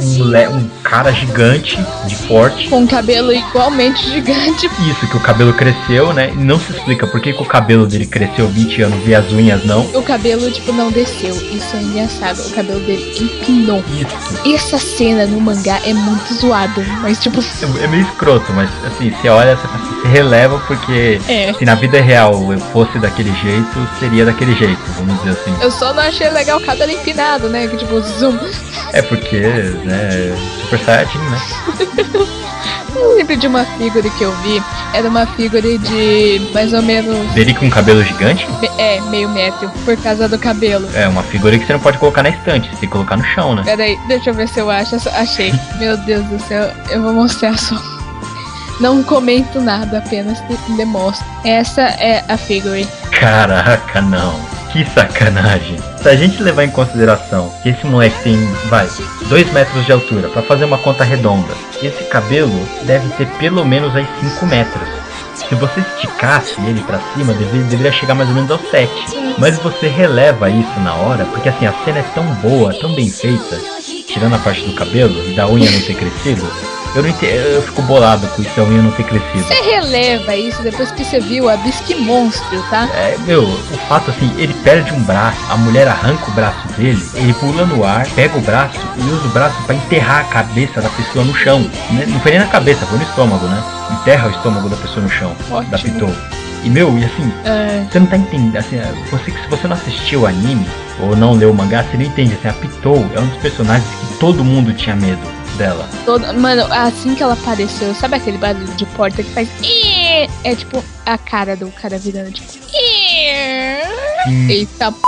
um, um cara gigante, de forte. Com um cabelo igualmente <laughs> gigante. Isso, que o cabelo cresceu, né? E não se explica por que, que o cabelo dele cresceu 20 anos e as unhas não. O cabelo, tipo, não desceu. Isso é engraçado. O cabelo dele empinou. Isso. Essa cena no mangá é muito zoada. Mas, tipo, É, é meio escroto, mas assim, você olha, você, você releva porque É. se na vida real eu fosse daquele jeito, seria daquele jeito, vamos dizer assim. eu só não achei legal o cabelo empinado, né? Que, tipo, zoom. É porque, né, Super Saiyajin, né? <laughs> Eu lembro de uma figura que eu vi. Era uma figura de mais ou menos. Dele com cabelo gigante, É, meio metro. Por causa do cabelo. é uma figura que você não pode colocar na estante, você tem que colocar no chão, né? Peraí, deixa eu ver se eu acho. Achei. <laughs> Meu Deus do céu, eu vou mostrar só. Não comento nada, apenas de- demonstro. Essa é a figure. Caraca, não. Que sacanagem. Se a gente levar em consideração que esse moleque tem, vai, 2 metros de altura, pra fazer uma conta redonda, esse cabelo deve ter pelo menos aí 5 metros. Se você esticasse ele pra cima, deve- deveria chegar mais ou menos aos 7. Mas você releva isso na hora, porque assim, a cena é tão boa, tão bem feita, tirando a parte do cabelo e da unha não ter crescido, eu não entendo, eu fico bolado com isso da unha não ter crescido. Você releva isso depois que você viu a Bisque Monstro, tá? É, meu, o fato assim, ele perde um braço, a mulher arranca o braço dele, ele pula no ar, pega o braço e usa o braço pra enterrar a cabeça da pessoa no chão. Né? Não foi nem na cabeça, foi no estômago, né? Enterra o estômago da pessoa no chão, Ótimo. da Pitou. E meu, e assim, É, você não tá entendendo, assim, você, se você não assistiu o anime ou não leu o mangá, você não entende, assim, a Pitou é um dos personagens que todo mundo tinha medo dela. todo- Mano, assim que ela apareceu, sabe aquele barulho de porta que faz. É tipo a cara do cara virando, tipo. Sim. Eita, p.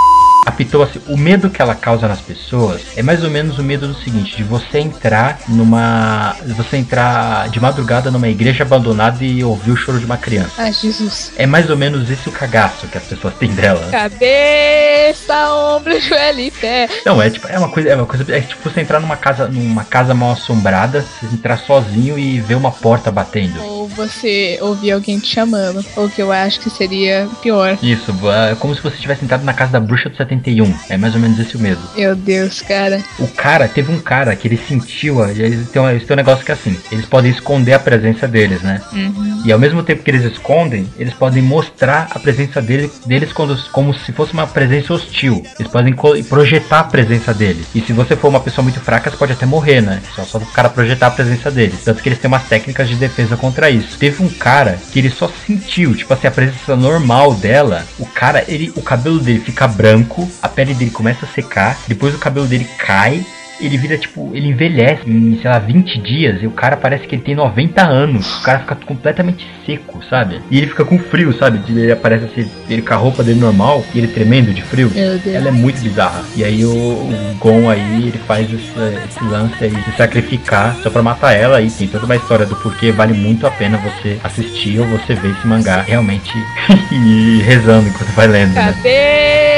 A Pitou, assim, o medo que ela causa nas pessoas é mais ou menos o medo do seguinte, de você entrar numa. você entrar de madrugada numa igreja abandonada e ouvir o choro de uma criança. Ah, Jesus. É mais ou menos esse o cagaço que as pessoas têm dela. Cabeça, ombro, <laughs> joelho e pé. Não, é tipo, é uma coisa, é uma coisa, é tipo você entrar numa casa, numa casa mal assombrada, você entrar sozinho e ver uma porta batendo. Ou você ouvir alguém te chamando. Ou que eu acho que seria pior. Isso, é como se você tivesse entrado na casa da bruxa do 71. É mais ou menos esse o medo. Meu Deus, cara. O cara, teve um cara que ele sentiu, eles têm, um- eles têm um negócio que é assim, eles podem esconder a presença deles, né? Uhum. E ao mesmo tempo que eles escondem, eles podem mostrar a presença dele, deles quando, como se fosse uma presença hostil. Eles podem projetar a presença deles. E se você for uma pessoa muito fraca, você pode até morrer, né? Só, só o cara projetar a presença deles. Tanto que eles têm umas técnicas de defesa contra isso. Teve um cara que ele só sentiu, tipo assim, a presença normal dela. O cara, ele, o cabelo dele fica branco, a pele dele começa a secar, depois o cabelo dele cai. Ele vira tipo, ele envelhece em, sei lá, 20 dias e o cara parece que ele tem 90 anos. O cara fica completamente seco, sabe? E ele fica com frio, sabe? Ele aparece assim, ele com a roupa dele normal e ele tremendo de frio. Ela é muito bizarra. E aí o, o Gon aí, ele faz esse, esse lance aí de sacrificar só pra matar ela. E tem toda uma história do porquê vale muito a pena você assistir ou você ver esse mangá realmente <laughs> e rezando enquanto vai lendo, né? Cabeça,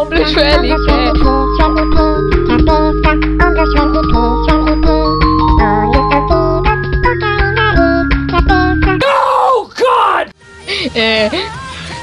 ombro, joelho e pé. É.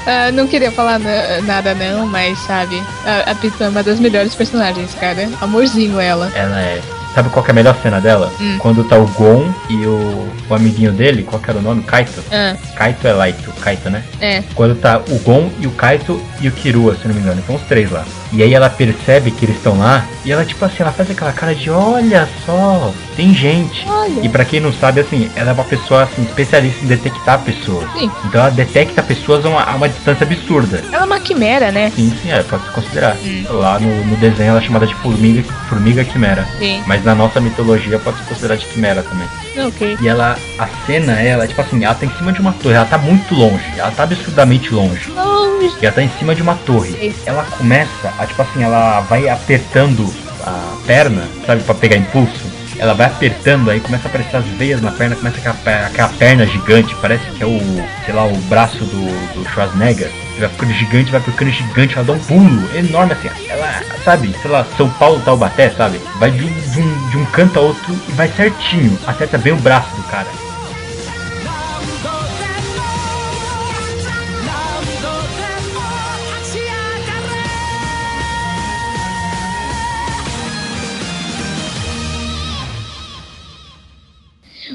ah, não queria falar na- nada não, mas sabe, a, a Pitã é uma das melhores personagens, cara. Amorzinho ela. Ela é. Sabe qual que é a melhor cena dela? Hum. Quando tá o Gon e o, o amiguinho dele, qual que era o nome? Kaito? Ah, Kaito é Laito, Kaito, né? é. Quando tá o Gon e o Kaito e o Kirua, se não me engano, são os três lá. E aí ela percebe que eles estão lá e ela, tipo assim, ela faz aquela cara de olha só, tem gente. Olha. E pra quem não sabe, assim, ela é uma pessoa assim, especialista em detectar pessoas. Sim. Então ela detecta pessoas a uma, a uma distância absurda. Ela é uma quimera, né? Sim, sim, é, pode se considerar. Hum. Lá no, no desenho ela é chamada de formiga, formiga quimera. Sim. Mas na nossa mitologia pode se considerar de quimera também. Ok. E ela, a cena, ela, tipo assim, ela tá em cima de uma torre, ela tá muito longe, ela tá absurdamente longe. Longe. E ela tá em cima de uma torre. Ela começa, a, tipo assim, ela vai apertando a perna, sabe, pra pegar impulso. Ela vai apertando, aí começa a aparecer as veias na perna, começa aquela, aquela perna gigante, parece que é o, sei lá, o braço do, do Schwarzenegger. Vai ficando gigante, vai ficando gigante, ela dá um pulo enorme assim. Ela, sabe, sei lá, São Paulo, Taubaté, sabe? Vai de de um, de um canto a outro e vai certinho. Acerta bem o braço do cara.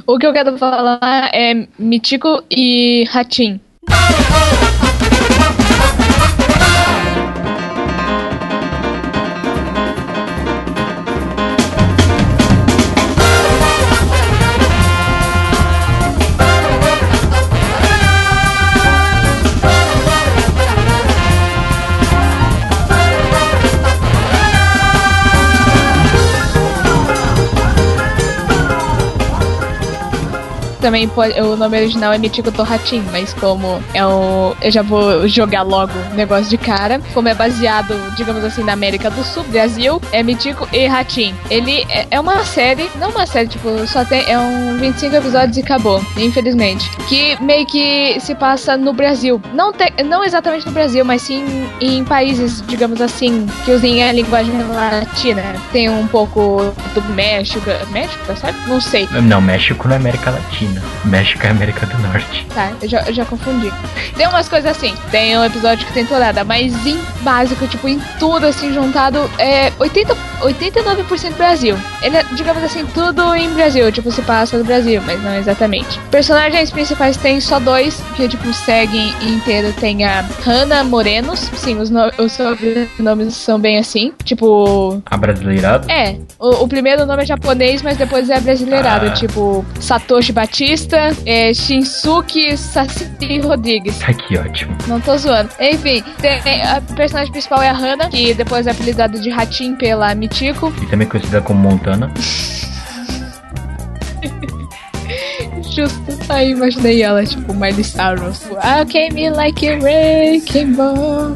O que eu quero falar é Mitico e Ratim. Também pode, o nome original é Mitico Torratim, mas como é o. Eu já vou jogar logo o negócio de cara. Como é baseado, digamos assim, na América do Sul, Brasil, é Mitico e Ratim. Ele é, é uma série, não uma série, tipo, só tem. É um 25 episódios e acabou, infelizmente. Que meio que se passa no Brasil. Não, te, não exatamente no Brasil, mas sim em países, digamos assim, que usem a linguagem latina. Tem um pouco do México. México, certo? Não sei. Não, México não é América Latina. México é América do Norte. Tá, eu já, eu já confundi. Tem umas coisas assim. Tem um episódio que tem tourada, mas em básico, tipo, em tudo assim juntado, é 80, 89% Brasil. Ele é, digamos assim, tudo em Brasil, tipo, se passa no Brasil, mas não exatamente. Personagens principais tem só dois, que tipo, seguem inteiro. Tem a Hannah Morenos. Sim, os, no, os sobrenomes são bem assim. Tipo, A brasileirada? é, o, o primeiro nome é japonês, mas depois é brasileirado. Ah. Tipo, Satoshi Batista, é, Shinsuke Rodrigues. Ai, que ótimo. Não tô zoando. Enfim, tem- a personagem principal é a Hannah, que depois é apelidada de Ratim pela Mitiko. E também conhecida como Montana. <laughs> Justo. Aí imaginei ela, tipo, Miley Cyrus. I came in like a wrecking <laughs> ball.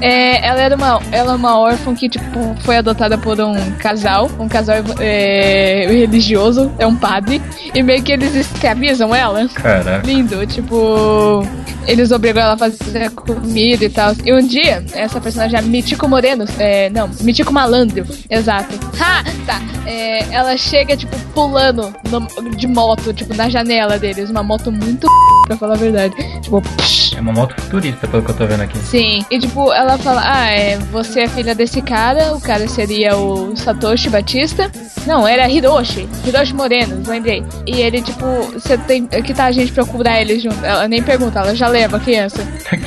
É, ela era uma, ela é uma órfã que, tipo, foi adotada por um casal, um casal é, religioso, é um padre, e meio que eles escravizam ela. Caraca. Lindo, tipo, eles obrigam ela a fazer comida e tal. E um dia, essa personagem, a Mítico Moreno, é, não, Mítico Malandro, exato. Ha! Tá, é, ela chega, tipo, pulando no- de moto, tipo, na janela deles, uma moto muito pra falar a verdade. Tipo, psh, É uma moto futurista, pelo que eu tô vendo aqui. Sim, e tipo, ela fala: Ah, é, você é filha desse cara, o cara seria o Satoshi Batista. Não, era Hiroshi, Hiroshi Moreno, lembrei. E ele, tipo, você tem. Que tá a gente procurar ele junto. Ela nem pergunta, ela já leva a criança.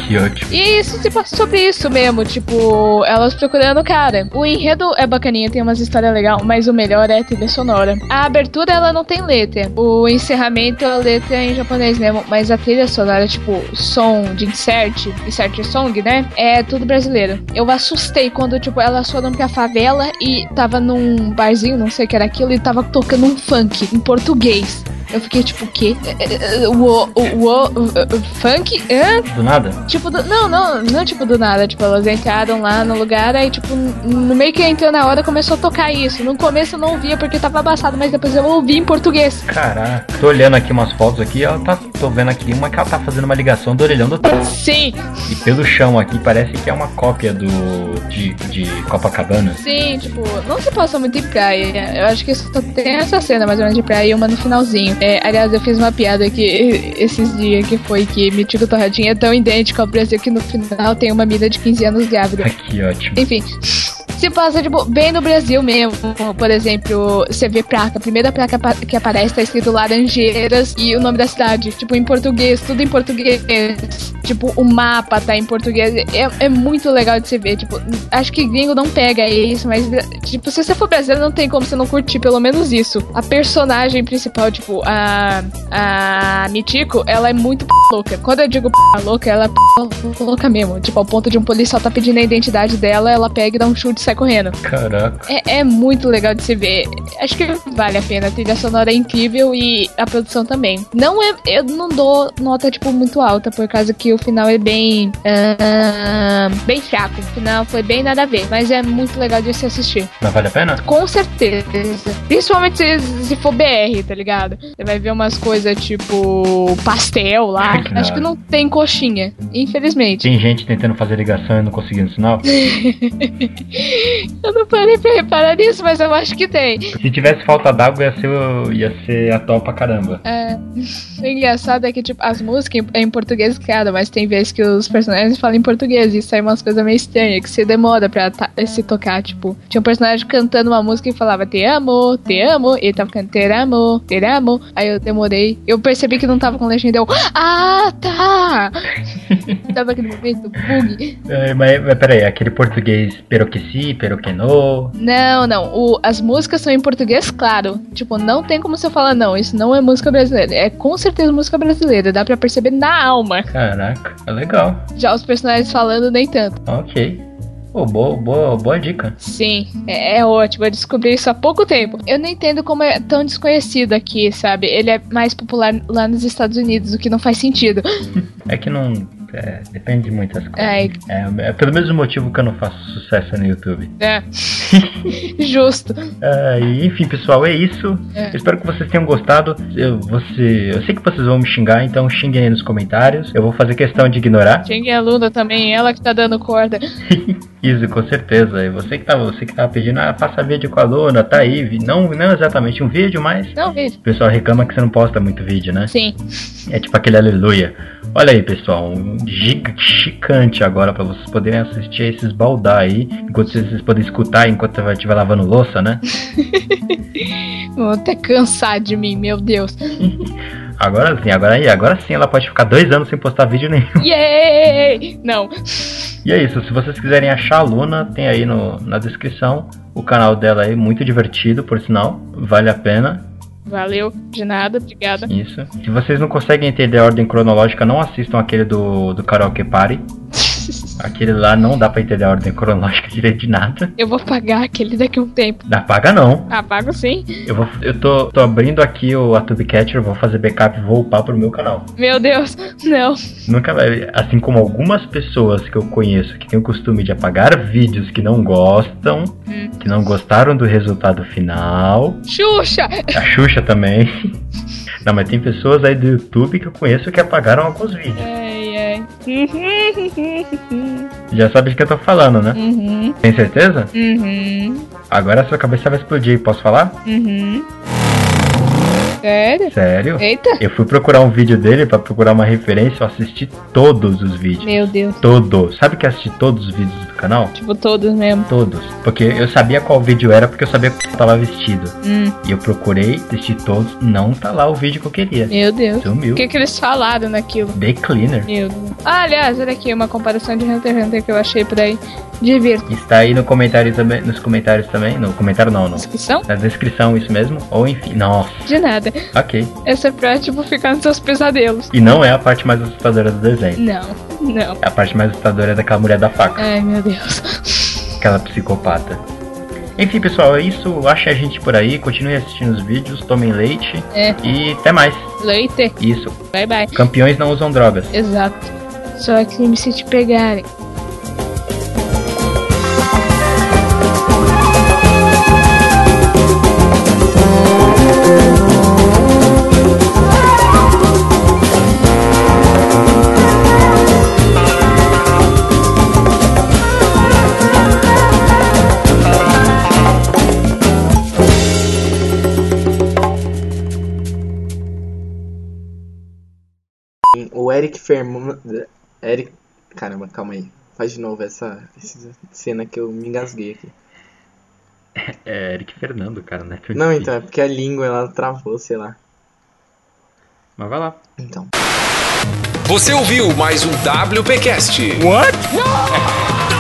que ótimo. E isso se passa sobre isso mesmo, tipo, elas procurando o cara. O enredo é bacaninha, tem umas histórias legais, mas o melhor é a trilha sonora. A abertura ela não tem letra. O encerramento a letra é em japonês mesmo, mas a trilha sonora, tipo, som de insert, insert song, né? É tudo brasileiro. Eu assustei quando, tipo, elas foram pra favela e tava num barzinho, não sei o que era aquilo, e tava tocando um funk em português. Eu fiquei tipo, o quê? É, é, O, o, o, funk? Hã? Do nada? Tipo, do- não, não, não tipo do nada. Tipo, elas entraram lá no lugar, aí, tipo, no meio que entrou na hora começou a tocar isso. No começo eu não ouvia porque tava abafado, mas depois eu ouvi em português. Caraca. Tô olhando aqui umas fotos aqui, ela tá. Tô vendo aqui uma que ela tá fazendo uma ligação do orelhão do Sim, E pelo chão aqui parece que é uma cópia do. de, de Copacabana. sim, tipo, não se passa muito em praia. Eu acho que só tem essa cena mais ou menos de praia e uma no finalzinho. É, aliás, eu fiz uma piada aqui <laughs> esses dias que foi que Mítico Torradinha é tão idêntico ao Brasil que no final tem uma mina de 15 anos grávida. Ah, que ótimo. Enfim, se passa tipo, bem no Brasil mesmo. Por exemplo, você vê placa, a primeira placa que aparece tá escrito Laranjeiras e o nome da cidade. Tipo, em português, tudo em português. Tipo, o mapa tá em português. É, é muito legal de se ver. Tipo, acho que gringo não pega isso, mas, tipo, se você for brasileiro, não tem como você não curtir pelo menos isso. A personagem principal, tipo, a. A ela é muito p louca. Quando eu digo p louca, ela é p louca mesmo. Tipo, ao ponto de um policial tá pedindo a identidade dela, ela pega e dá um chute sai correndo. Caraca. É, é muito legal de se ver. Acho que vale a pena. A trilha sonora é incrível e a produção também. Não é. Eu não dou nota, tipo, muito alta, por causa que o final é bem. ah, bem fraco. O final foi bem nada a ver. Mas é muito legal de se assistir. Mas vale a pena? Com certeza. Principalmente se, se for BR, tá ligado? Você vai ver umas coisas tipo pastel lá. Ai, que Acho que não tem coxinha. Infelizmente. Tem gente tentando fazer ligação e não conseguindo sinal? <laughs> <laughs> Eu não parei pra reparar nisso, mas eu acho que tem. Se tivesse falta d'água, ia ser, ia ser atual pra caramba. É, <laughs> o engraçado é que, tipo, as músicas é em português, cara, mas tem vezes que os personagens falam em português e sai umas coisas meio estranhas, que você demora pra ta- se tocar, tipo. Tinha um personagem cantando uma música e falava te amo, te amo, e ele tava cantando te amo, te amo. Aí eu demorei, eu percebi que não tava com legenda, eu, ah, tá! <laughs> tava aquele momento, bug. É, mas, mas peraí, aquele português pero que si, pero que no. Não, não. O, as músicas são em português, claro. Tipo, não tem como você falar, não, isso não é música brasileira. É com certeza música brasileira. Dá pra perceber na alma. Caraca, é legal. Já os personagens falando, nem tanto. Ok. Pô, boa, boa, boa dica. Sim, é, é ótimo. Eu descobri isso há pouco tempo. Eu não entendo como é tão desconhecido aqui, sabe? Ele é mais popular lá nos Estados Unidos, o que não faz sentido. <laughs> É que não. É, depende de muitas coisas. Ai. É, é pelo mesmo motivo que eu não faço sucesso no YouTube. É. <laughs> Justo. É, enfim, pessoal, é isso. É. Espero que vocês tenham gostado. Eu, você, eu sei que vocês vão me xingar, então xinguem aí nos comentários. Eu vou fazer questão de ignorar. Tinha a Luna também, ela que tá dando corda. <laughs> Isso, com certeza. E você que tava, você que tava pedindo, ah, faça vídeo com a Luna, tá aí. Não, não exatamente um vídeo, mas Não, veja. o pessoal reclama que você não posta muito vídeo, né? Sim. É tipo aquele aleluia. Olha aí, pessoal, um giga- gigante agora pra vocês poderem assistir esses baldar aí, enquanto vocês, podem escutar enquanto estiver lavando louça, né? <laughs> Vou até cansar de mim, meu Deus. <laughs> Agora sim, agora aí, agora sim ela pode ficar dois anos sem postar vídeo nenhum. <laughs> Yay! Não. E é isso, se vocês quiserem achar a Luna, tem aí no, na descrição o canal dela aí, muito divertido, por sinal, vale a pena. Valeu, de nada, obrigada. Isso. Se vocês não conseguem entender a ordem cronológica, não assistam aquele do, do Karaoke Party. Aquele lá não dá pra entender a ordem cronológica <laughs> direito de nada. Eu vou pagar aquele daqui a um tempo. Dá paga não. Ah, pago sim. Eu, vou, eu tô, tô abrindo aqui o a Tubecatcher, vou fazer backup e vou upar pro meu canal. Meu Deus, não. Nunca vai. Assim como algumas pessoas que eu conheço que têm o costume de apagar vídeos que não gostam, Hum. que não gostaram do resultado final. Xuxa! A Xuxa também. <laughs> Não, mas tem pessoas aí do YouTube que eu conheço que apagaram alguns vídeos. Uhum. <laughs> Já sabe de que eu tô falando, né? Uhum. Tem certeza? Uhum. Agora sua cabeça vai explodir, posso falar? Uhum. Sério? Sério? Eita! Eu fui procurar um vídeo dele pra procurar uma referência, eu assisti todos os vídeos. Meu Deus. Todos. Sabe que assisti todos os vídeos canal? Tipo, todos mesmo. Todos. Porque eu sabia qual vídeo era, porque eu sabia que tava vestido. Hum, E eu procurei, assisti todos, não tá lá o vídeo que eu queria. meu Deus. Sumiu. O que, que eles falaram naquilo? The Cleaner. Meu Deus. Ah, aliás, olha aqui, uma comparação de Hunter x Hunter que eu achei por aí. Divirta. Está aí no comentário também, nos comentários também. No comentário não, não. Descrição? Na descrição, isso mesmo. Ou enfim, nossa. De nada. Ok. Essa é pra, tipo, ficar nos seus pesadelos. E não é a parte mais assustadora do desenho. Não, <laughs> não. A parte mais assustadora é daquela mulher da faca. Ai, meu Deus. <laughs> Aquela psicopata. Enfim, pessoal, é isso. Ache a gente por aí. Continue assistindo os vídeos. Tomem leite. É. E até mais. Leite. Isso. Bye, bye. Campeões não usam drogas. Exato. Só que se te pegarem. Eric Ferman. Eric. Caramba, calma aí. Faz de novo essa, essa cena que eu me engasguei aqui. É Eric Fernando, cara, né? Não, esqueci. então, é porque a língua ela travou, sei lá. Mas vai lá. Então. Você ouviu mais um WPcast. What? <laughs>